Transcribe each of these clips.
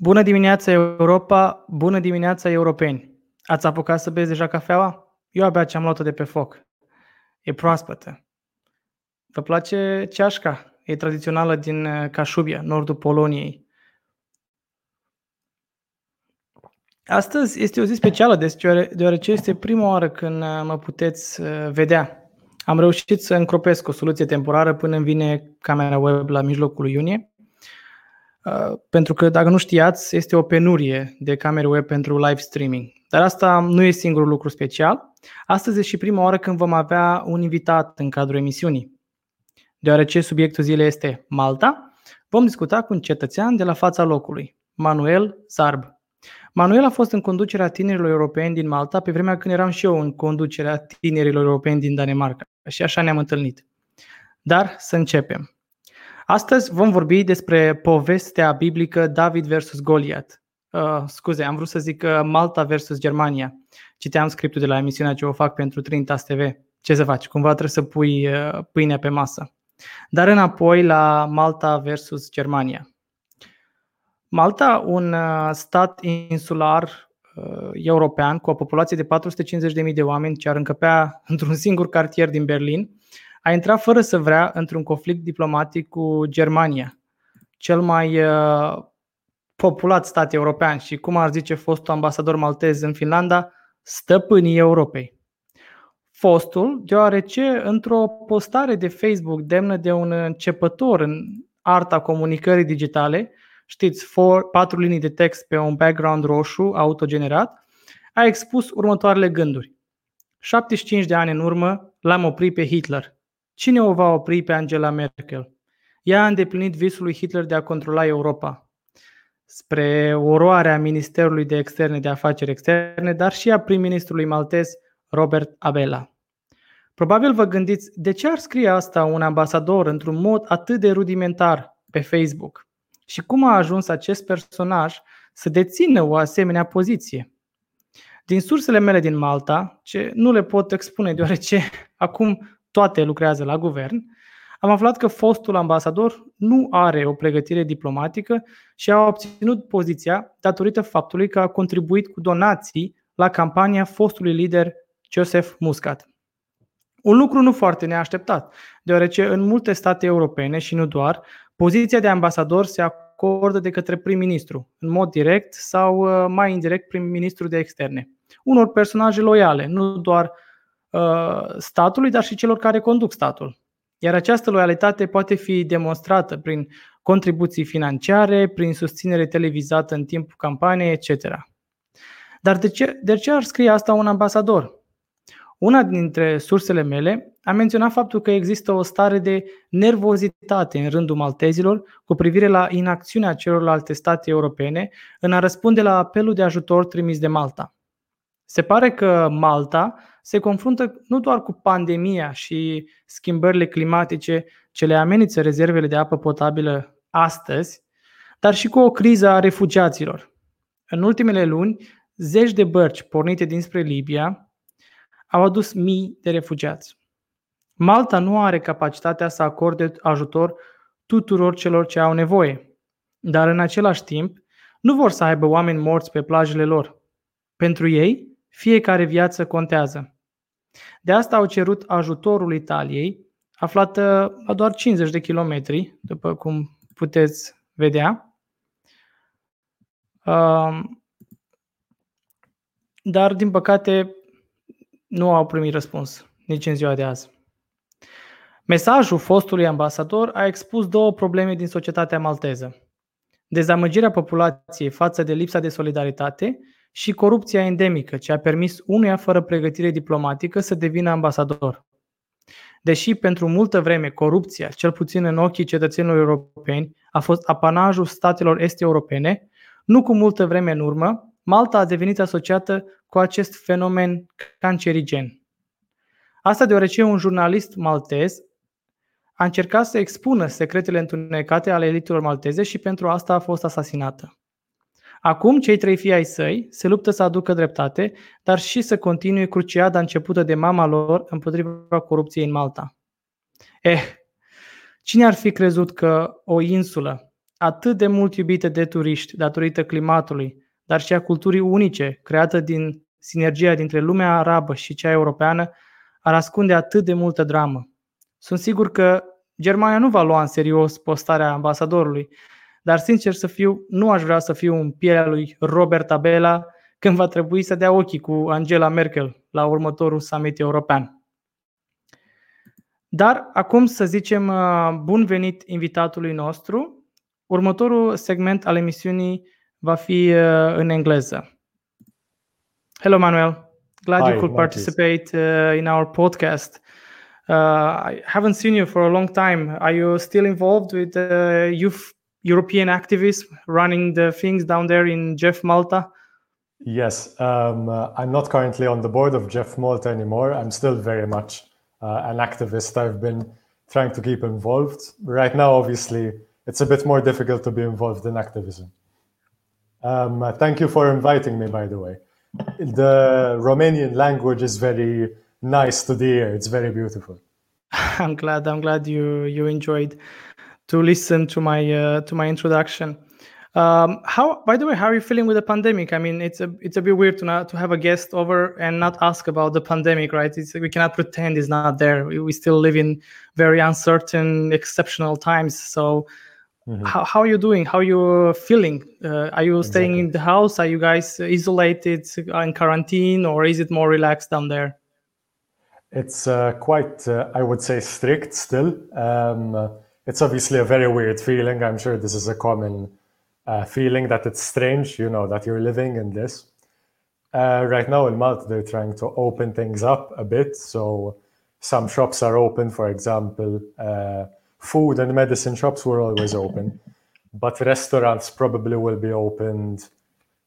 Bună dimineața Europa, bună dimineața europeni. Ați apucat să beți deja cafeaua? Eu abia ce am luat-o de pe foc. E proaspătă. Vă place ceașca? E tradițională din uh, Cașubia, nordul Poloniei. Astăzi este o zi specială, deci deoarece este prima oară când uh, mă puteți uh, vedea. Am reușit să încropesc o soluție temporară până îmi vine camera web la mijlocul lui iunie Uh, pentru că, dacă nu știați, este o penurie de camere web pentru live streaming. Dar asta nu e singurul lucru special. Astăzi e și prima oară când vom avea un invitat în cadrul emisiunii. Deoarece subiectul zilei este Malta, vom discuta cu un cetățean de la fața locului, Manuel Zarb. Manuel a fost în conducerea tinerilor europeni din Malta pe vremea când eram și eu în conducerea tinerilor europeni din Danemarca și așa ne-am întâlnit. Dar să începem. Astăzi vom vorbi despre povestea biblică David versus Goliat. Uh, scuze, am vrut să zic uh, Malta versus Germania. Citeam scriptul de la emisiunea ce o fac pentru Trintas TV. Ce să faci? Cumva trebuie să pui uh, pâinea pe masă. Dar înapoi la Malta versus Germania. Malta, un uh, stat insular uh, european cu o populație de 450.000 de oameni ce ar încăpea într-un singur cartier din Berlin, a intrat fără să vrea într-un conflict diplomatic cu Germania, cel mai uh, populat stat european și, cum ar zice fostul ambasador maltez în Finlanda, stăpânii Europei. Fostul, deoarece într-o postare de Facebook demnă de un începător în arta comunicării digitale, știți, four, patru linii de text pe un background roșu autogenerat, a expus următoarele gânduri. 75 de ani în urmă l-am oprit pe Hitler. Cine o va opri pe Angela Merkel? Ea a îndeplinit visul lui Hitler de a controla Europa. Spre oroarea Ministerului de Externe de Afaceri Externe, dar și a prim-ministrului maltez Robert Abela. Probabil vă gândiți de ce ar scrie asta un ambasador într-un mod atât de rudimentar pe Facebook și cum a ajuns acest personaj să dețină o asemenea poziție. Din sursele mele din Malta, ce nu le pot expune deoarece acum toate lucrează la guvern, am aflat că fostul ambasador nu are o pregătire diplomatică și a obținut poziția datorită faptului că a contribuit cu donații la campania fostului lider Joseph Muscat. Un lucru nu foarte neașteptat, deoarece în multe state europene și nu doar, poziția de ambasador se acordă de către prim-ministru, în mod direct sau uh, mai indirect prim-ministru de externe. Unor personaje loiale, nu doar Uh, statului, dar și celor care conduc statul. Iar această loialitate poate fi demonstrată prin contribuții financiare, prin susținere televizată în timpul campaniei, etc. Dar de ce, de ce ar scrie asta un ambasador? Una dintre sursele mele a menționat faptul că există o stare de nervozitate în rândul maltezilor cu privire la inacțiunea celorlalte state europene în a răspunde la apelul de ajutor trimis de Malta. Se pare că Malta se confruntă nu doar cu pandemia și schimbările climatice ce le amenință rezervele de apă potabilă astăzi, dar și cu o criză a refugiaților. În ultimele luni, zeci de bărci pornite dinspre Libia au adus mii de refugiați. Malta nu are capacitatea să acorde ajutor tuturor celor ce au nevoie, dar în același timp nu vor să aibă oameni morți pe plajele lor. Pentru ei, fiecare viață contează. De asta au cerut ajutorul Italiei, aflată la doar 50 de kilometri, după cum puteți vedea. Dar, din păcate, nu au primit răspuns nici în ziua de azi. Mesajul fostului ambasador a expus două probleme din societatea malteză. Dezamăgirea populației față de lipsa de solidaritate și corupția endemică, ce a permis unuia fără pregătire diplomatică să devină ambasador. Deși pentru multă vreme corupția, cel puțin în ochii cetățenilor europeni, a fost apanajul statelor este europene, nu cu multă vreme în urmă, Malta a devenit asociată cu acest fenomen cancerigen. Asta deoarece un jurnalist maltez a încercat să expună secretele întunecate ale elitelor malteze și pentru asta a fost asasinată. Acum, cei trei fii ai săi se luptă să aducă dreptate, dar și să continue cruciada începută de mama lor împotriva corupției în Malta. Eh, cine ar fi crezut că o insulă atât de mult iubite de turiști datorită climatului, dar și a culturii unice creată din sinergia dintre lumea arabă și cea europeană, ar ascunde atât de multă dramă. Sunt sigur că Germania nu va lua în serios postarea ambasadorului, dar sincer să fiu, nu aș vrea să fiu în pielea lui Robert Abela când va trebui să dea ochii cu Angela Merkel la următorul summit european. Dar acum să zicem uh, bun venit invitatului nostru. Următorul segment al emisiunii va fi uh, în engleză. Hello Manuel, glad Hi, you could participate uh, in our podcast. Uh, I haven't seen you for a long time. Are you still involved with uh, youth European activists running the things down there in JEF Malta? Yes, um, uh, I'm not currently on the board of JEF Malta anymore. I'm still very much uh, an activist. I've been trying to keep involved. Right now, obviously, it's a bit more difficult to be involved in activism. Um, uh, thank you for inviting me, by the way. The Romanian language is very nice to the ear. It's very beautiful. I'm glad. I'm glad you you enjoyed to listen to my uh, to my introduction. Um, how, by the way, how are you feeling with the pandemic? I mean, it's a it's a bit weird to not to have a guest over and not ask about the pandemic, right? It's, we cannot pretend it's not there. We, we still live in very uncertain, exceptional times. So, mm-hmm. how, how are you doing? How are you feeling? Uh, are you staying exactly. in the house? Are you guys isolated in quarantine, or is it more relaxed down there? It's uh, quite, uh, I would say, strict still. Um, it's obviously a very weird feeling. I'm sure this is a common uh, feeling that it's strange, you know, that you're living in this. Uh, right now in Malta, they're trying to open things up a bit. So some shops are open, for example, uh, food and medicine shops were always open, but restaurants probably will be opened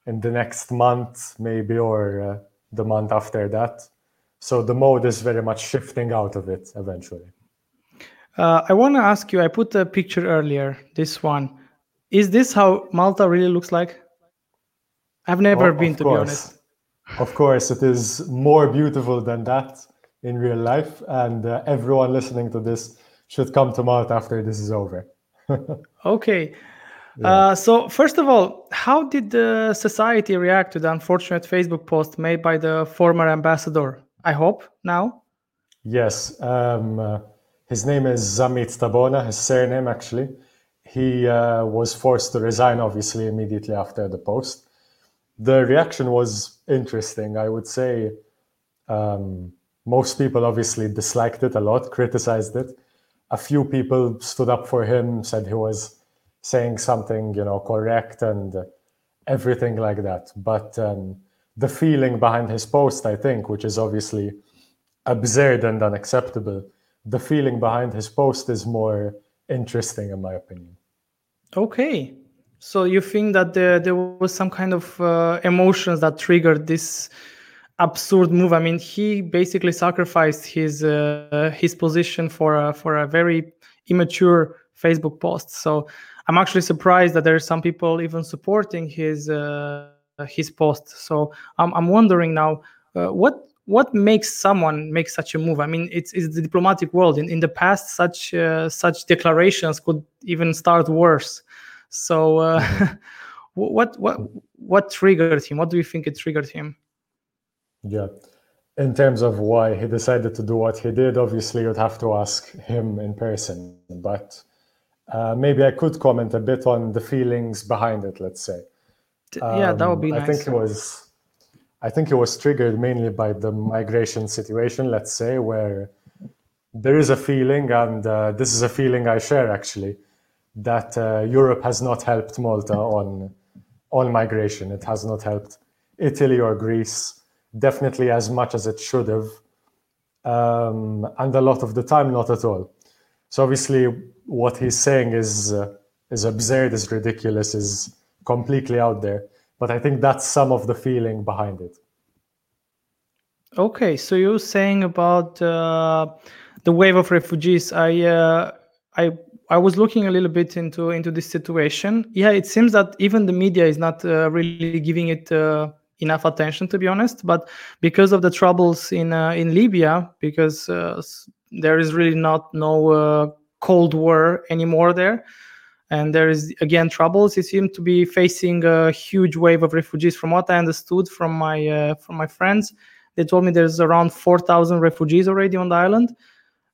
in the next month, maybe, or uh, the month after that. So the mode is very much shifting out of it eventually. Uh, I want to ask you. I put a picture earlier. This one is this how Malta really looks like? I've never oh, been, to course. be honest. Of course, it is more beautiful than that in real life, and uh, everyone listening to this should come to Malta after this is over. okay. Yeah. Uh, so, first of all, how did the society react to the unfortunate Facebook post made by the former ambassador? I hope now. Yes. Um, uh, his name is Zammit Tabona, his surname actually he uh, was forced to resign, obviously, immediately after the post. The reaction was interesting. I would say um, most people obviously disliked it a lot, criticized it. A few people stood up for him, said he was saying something, you know, correct and everything like that. But um, the feeling behind his post, I think, which is obviously absurd and unacceptable, the feeling behind his post is more interesting, in my opinion. Okay. So you think that there, there was some kind of uh, emotions that triggered this absurd move? I mean, he basically sacrificed his uh, his position for a, for a very immature Facebook post. So I'm actually surprised that there are some people even supporting his uh, his post. So I'm I'm wondering now uh, what what makes someone make such a move? I mean, it's, it's the diplomatic world. In, in the past, such uh, such declarations could even start worse. So, uh, mm-hmm. what what what triggered him? What do you think it triggered him? Yeah, in terms of why he decided to do what he did, obviously you'd have to ask him in person. But uh, maybe I could comment a bit on the feelings behind it. Let's say. Um, yeah, that would be nice. I think it was I think it was triggered mainly by the migration situation, let's say, where there is a feeling, and uh, this is a feeling I share actually, that uh, Europe has not helped Malta on on migration. It has not helped Italy or Greece, definitely as much as it should have, um, and a lot of the time, not at all. So obviously, what he's saying is uh, is absurd, is ridiculous, is completely out there. But I think that's some of the feeling behind it. Okay, so you're saying about uh, the wave of refugees. I uh, I I was looking a little bit into into this situation. Yeah, it seems that even the media is not uh, really giving it uh, enough attention, to be honest. But because of the troubles in uh, in Libya, because uh, there is really not no Cold War anymore there, and there is again troubles. It seems to be facing a huge wave of refugees. From what I understood from my uh, from my friends, they told me there's around four thousand refugees already on the island,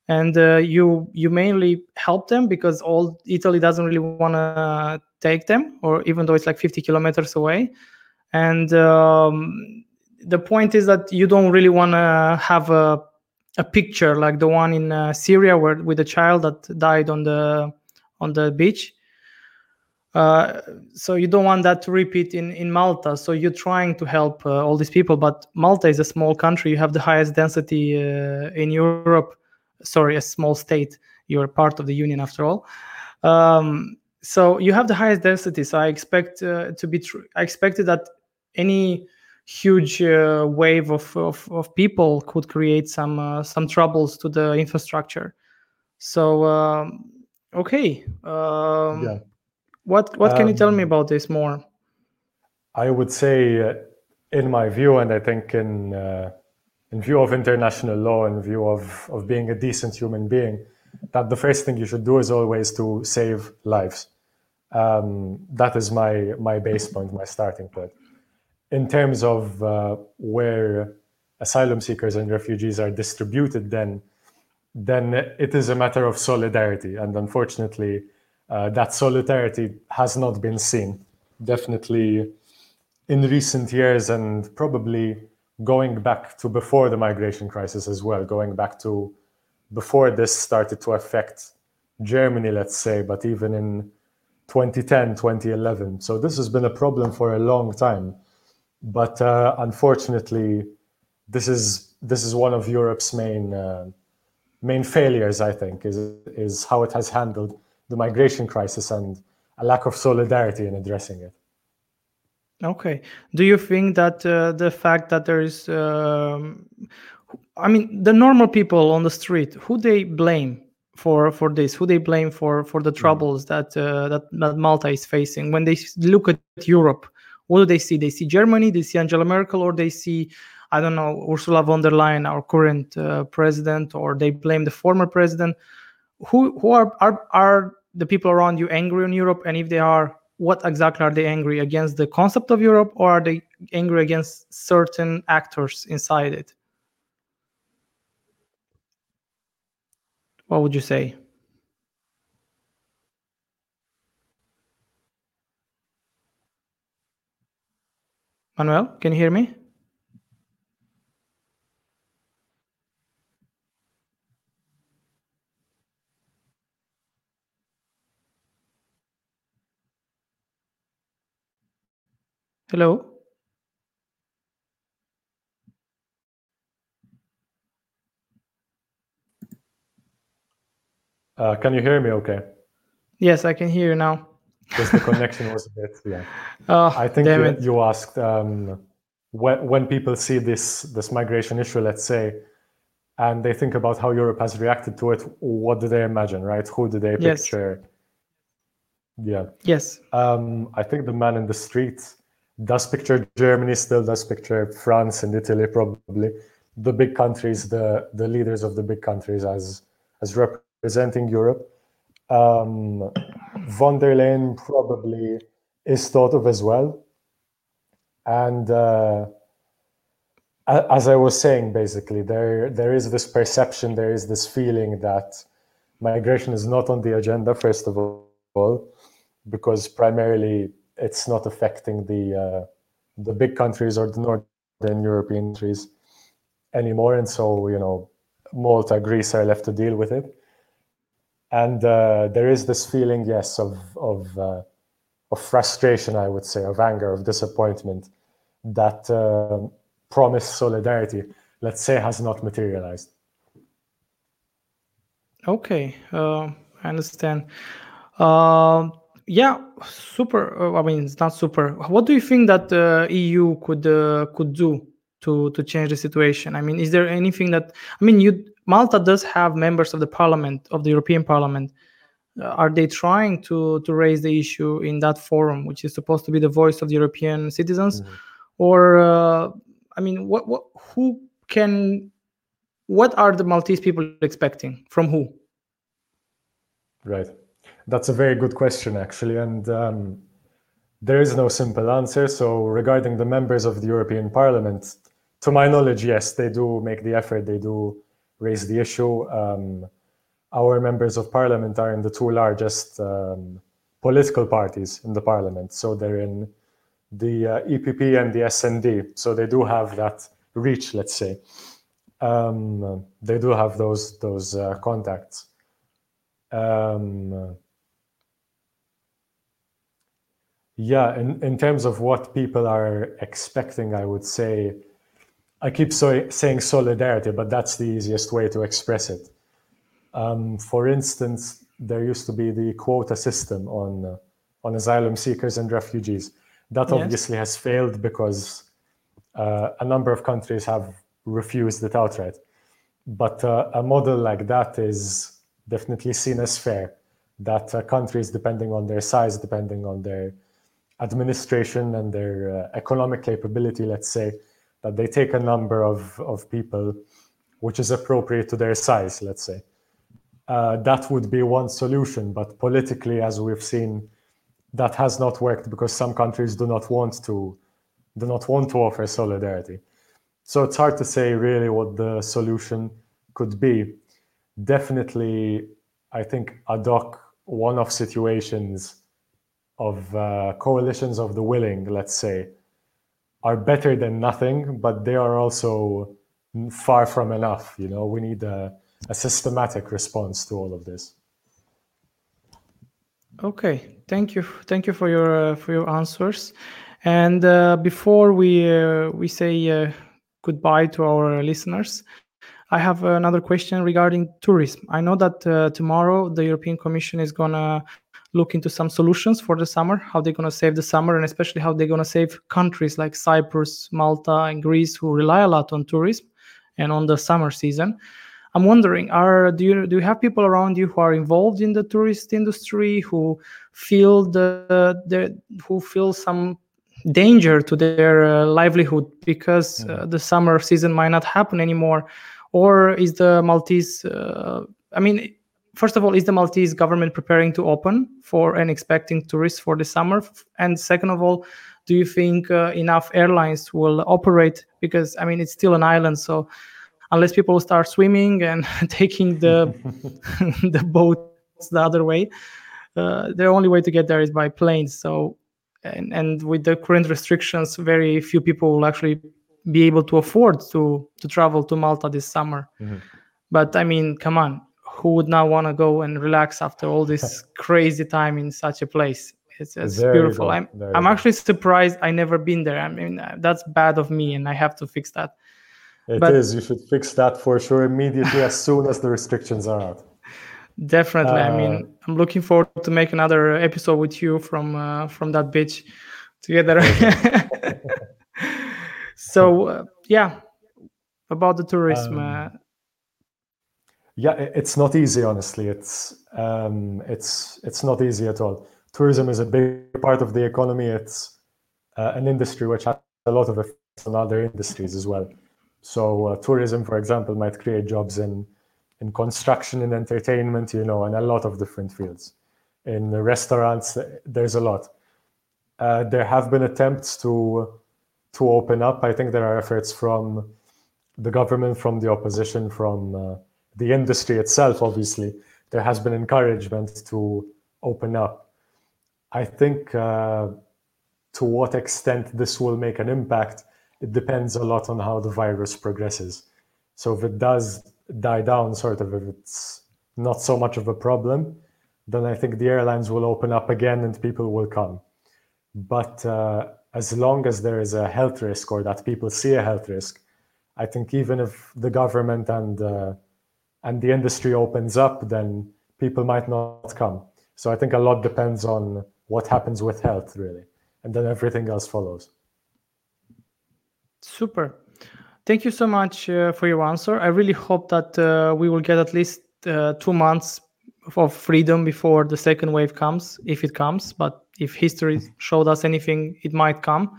and uh, you you mainly help them because all Italy doesn't really want to take them, or even though it's like 50 kilometers away, and um, the point is that you don't really want to have a a picture like the one in uh, Syria where with a child that died on the on the beach uh, so you don't want that to repeat in, in Malta. So you're trying to help uh, all these people, but Malta is a small country. You have the highest density uh, in Europe. Sorry, a small state. You're part of the union after all. Um, so you have the highest density. So I expect uh, to be. Tr- I expected that any huge uh, wave of, of, of people could create some some troubles to the infrastructure. So um, okay. Um, yeah what what can um, you tell me um, about this more? I would say, uh, in my view, and I think in uh, in view of international law, in view of of being a decent human being, that the first thing you should do is always to save lives. Um, that is my my base point, my starting point. In terms of uh, where asylum seekers and refugees are distributed, then then it is a matter of solidarity, and unfortunately uh, that solidarity has not been seen. Definitely in recent years, and probably going back to before the migration crisis as well, going back to before this started to affect Germany, let's say, but even in 2010, 2011. So this has been a problem for a long time. But uh, unfortunately, this is this is one of Europe's main uh, main failures. I think is is how it has handled the migration crisis and a lack of solidarity in addressing it. Okay. Do you think that uh, the fact that there is, um, I mean, the normal people on the street, who they blame for for this? Who they blame for for the mm. troubles that, uh, that that Malta is facing when they look at Europe? What do they see? They see Germany, they see Angela Merkel, or they see, I don't know, Ursula von der Leyen, our current uh, president, or they blame the former president. Who who are are are the people around you angry on Europe? And if they are, what exactly are they angry against the concept of Europe or are they angry against certain actors inside it? What would you say? Manuel, can you hear me? Hello? Uh, can you hear me okay? Yes, I can hear you now. Because the connection was a bit, yeah. Oh, I think you, you, asked um, when, when people see this, this migration issue, let's say, and they think about how Europe has reacted to it, what do they imagine, right? Who do they picture? Yes. Yeah. Yes. Um, I think the man in the street does picture Germany, still does picture France and Italy, probably the big countries, the the leaders of the big countries as as representing Europe. Um, von der Leyen probably is thought of as well, and uh, as I was saying, basically there there is this perception, there is this feeling that migration is not on the agenda. First of all, because primarily it's not affecting the uh, the big countries or the northern European countries anymore, and so you know Malta, Greece are left to deal with it. And uh, there is this feeling, yes, of of uh, of frustration, I would say, of anger, of disappointment that uh, promised solidarity, let's say, has not materialized. Okay, uh, I understand. Yeah, super. Uh, I mean, it's not super. What do you think that the uh, EU could uh, could do to to change the situation? I mean, is there anything that I mean, you Malta does have members of the Parliament of the European Parliament. Uh, are they trying to to raise the issue in that forum, which is supposed to be the voice of the European citizens, mm-hmm. or uh, I mean, what what who can what are the Maltese people expecting from who? Right. That's a very good question, actually, and um, there is no simple answer. So, regarding the members of the European Parliament, to my knowledge, yes, they do make the effort. They do raise the issue. Um, our members of parliament are in the two largest um, political parties in the parliament. So they're in the uh, EPP and the S&D. So they do have that reach, let's say. Um, they do have those those uh, contacts. Um, yeah, in, in terms of what people are expecting, I would say I keep so, saying solidarity, but that's the easiest way to express it. Um, for instance, there used to be the quota system on uh, on asylum seekers and refugees. That yes. obviously has failed because uh, a number of countries have refused it outright. But uh, a model like that is definitely seen as fair. That uh, countries, depending on their size, depending on their administration and their uh, economic capability, let's say, that they take a number of, of people which is appropriate to their size, let's say. Uh, that would be one solution, but politically, as we've seen, that has not worked because some countries do not want to do not want to offer solidarity. So it's hard to say really what the solution could be. Definitely, I think ad hoc one-off situations of uh, coalitions of the willing, let's say, are better than nothing, but they are also far from enough. You know, we need a, a systematic response to all of this. Okay, thank you, thank you for your uh, for your answers. And uh, before we uh, we say uh, goodbye to our listeners, I have another question regarding tourism. I know that uh, tomorrow the European Commission is gonna look into some solutions for the summer, how they're going to save the summer, and especially how they're going to save countries like Cyprus, Malta, and Greece who rely a lot on tourism and on the summer season. I'm wondering, are do you do you have people around you who are involved in the tourist industry who feel the, the who feel some danger to their uh, livelihood because uh, the summer season might not happen anymore, or is the Maltese? Uh, I mean, first of all, is the Maltese government preparing to open for and expecting tourists for the summer? And second of all, do you think uh, enough airlines will operate? Because I mean, it's still an island, so unless people start swimming and taking the the boats the other way, uh, the only way to get there is by plane. So, and and with the current restrictions, very few people will actually be able to afford to to travel to Malta this summer. Mm-hmm. But I mean, come on, who would not want to go and relax after all this crazy time in such a place. It's, it's beautiful. i'm i'm actually surprised i never been there. I mean that's bad of me and i have to fix that. It but, is. you should fix that for sure immediately as soon as the restrictions are out. Definitely. Uh, i mean uh, i'm looking forward to make another episode with you from uh, from that beach together. So uh, yeah about the tourism um, uh, yeah, it's not easy, honestly. It's um, it's it's not easy at all. Tourism is a big part of the economy. It's uh, an industry which has a lot of effects on other industries as well. So uh, tourism, for example, might create jobs in in construction and entertainment, you know, and a lot of different fields. In restaurants, there's a lot. Uh, there have been attempts to to open up. I think there are efforts from the government, from the opposition, from uh, the industry itself, obviously, there has been encouragement to open up. I think uh, to what extent this will make an impact, it depends a lot on how the virus progresses. So if it does die down, sort of, if it's not so much of a problem, then I think the airlines will open up again and people will come. But uh, as long as there is a health risk or that people see a health risk, I think even if the government and uh, and the industry opens up, then people might not come. So I think a lot depends on what happens with health, really, and then everything else follows. Super. Thank you so much uh, for your answer. I really hope that uh, we will get at least uh, two months of freedom before the second wave comes, if it comes. But if history showed us anything, it might come.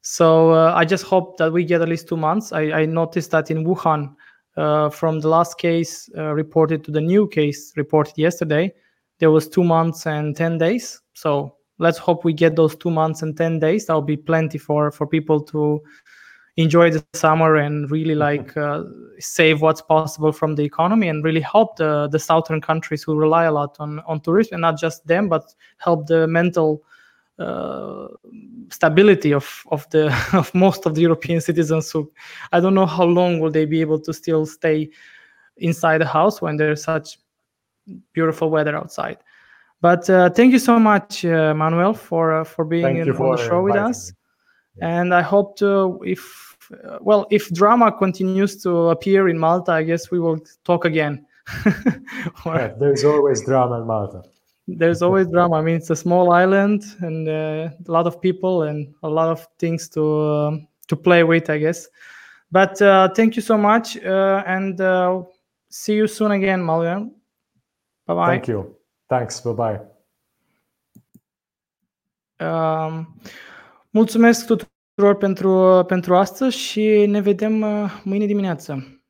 So uh, I just hope that we get at least two months. I, I noticed that in Wuhan, uh, from the last case uh, reported to the new case reported yesterday, there was two months and 10 days. So let's hope we get those two months and 10 days. That'll be plenty for, for people to enjoy the summer and really like uh, save what's possible from the economy and really help the, the southern countries who rely a lot on, on tourism and not just them, but help the mental uh, stability of of the of most of the European citizens who I don't know how long will they be able to still stay inside the house when there's such beautiful weather outside. But uh, thank you so much, uh, Manuel, for uh, for being in, for on the show with us. And I hope to if uh, well if drama continues to appear in Malta, I guess we will talk again. or, yeah, there's always drama in Malta there's always drama. I mean, it's a small island and uh, a lot of people and a lot of things to um, to play with, I guess. But uh, thank you so much, uh, and uh, see you soon again, Manuel. Bye bye. Thank you. Thanks. Bye bye. Um, mulțumesc tuturor pentru, pentru astăzi și ne vedem uh, mâine dimineață.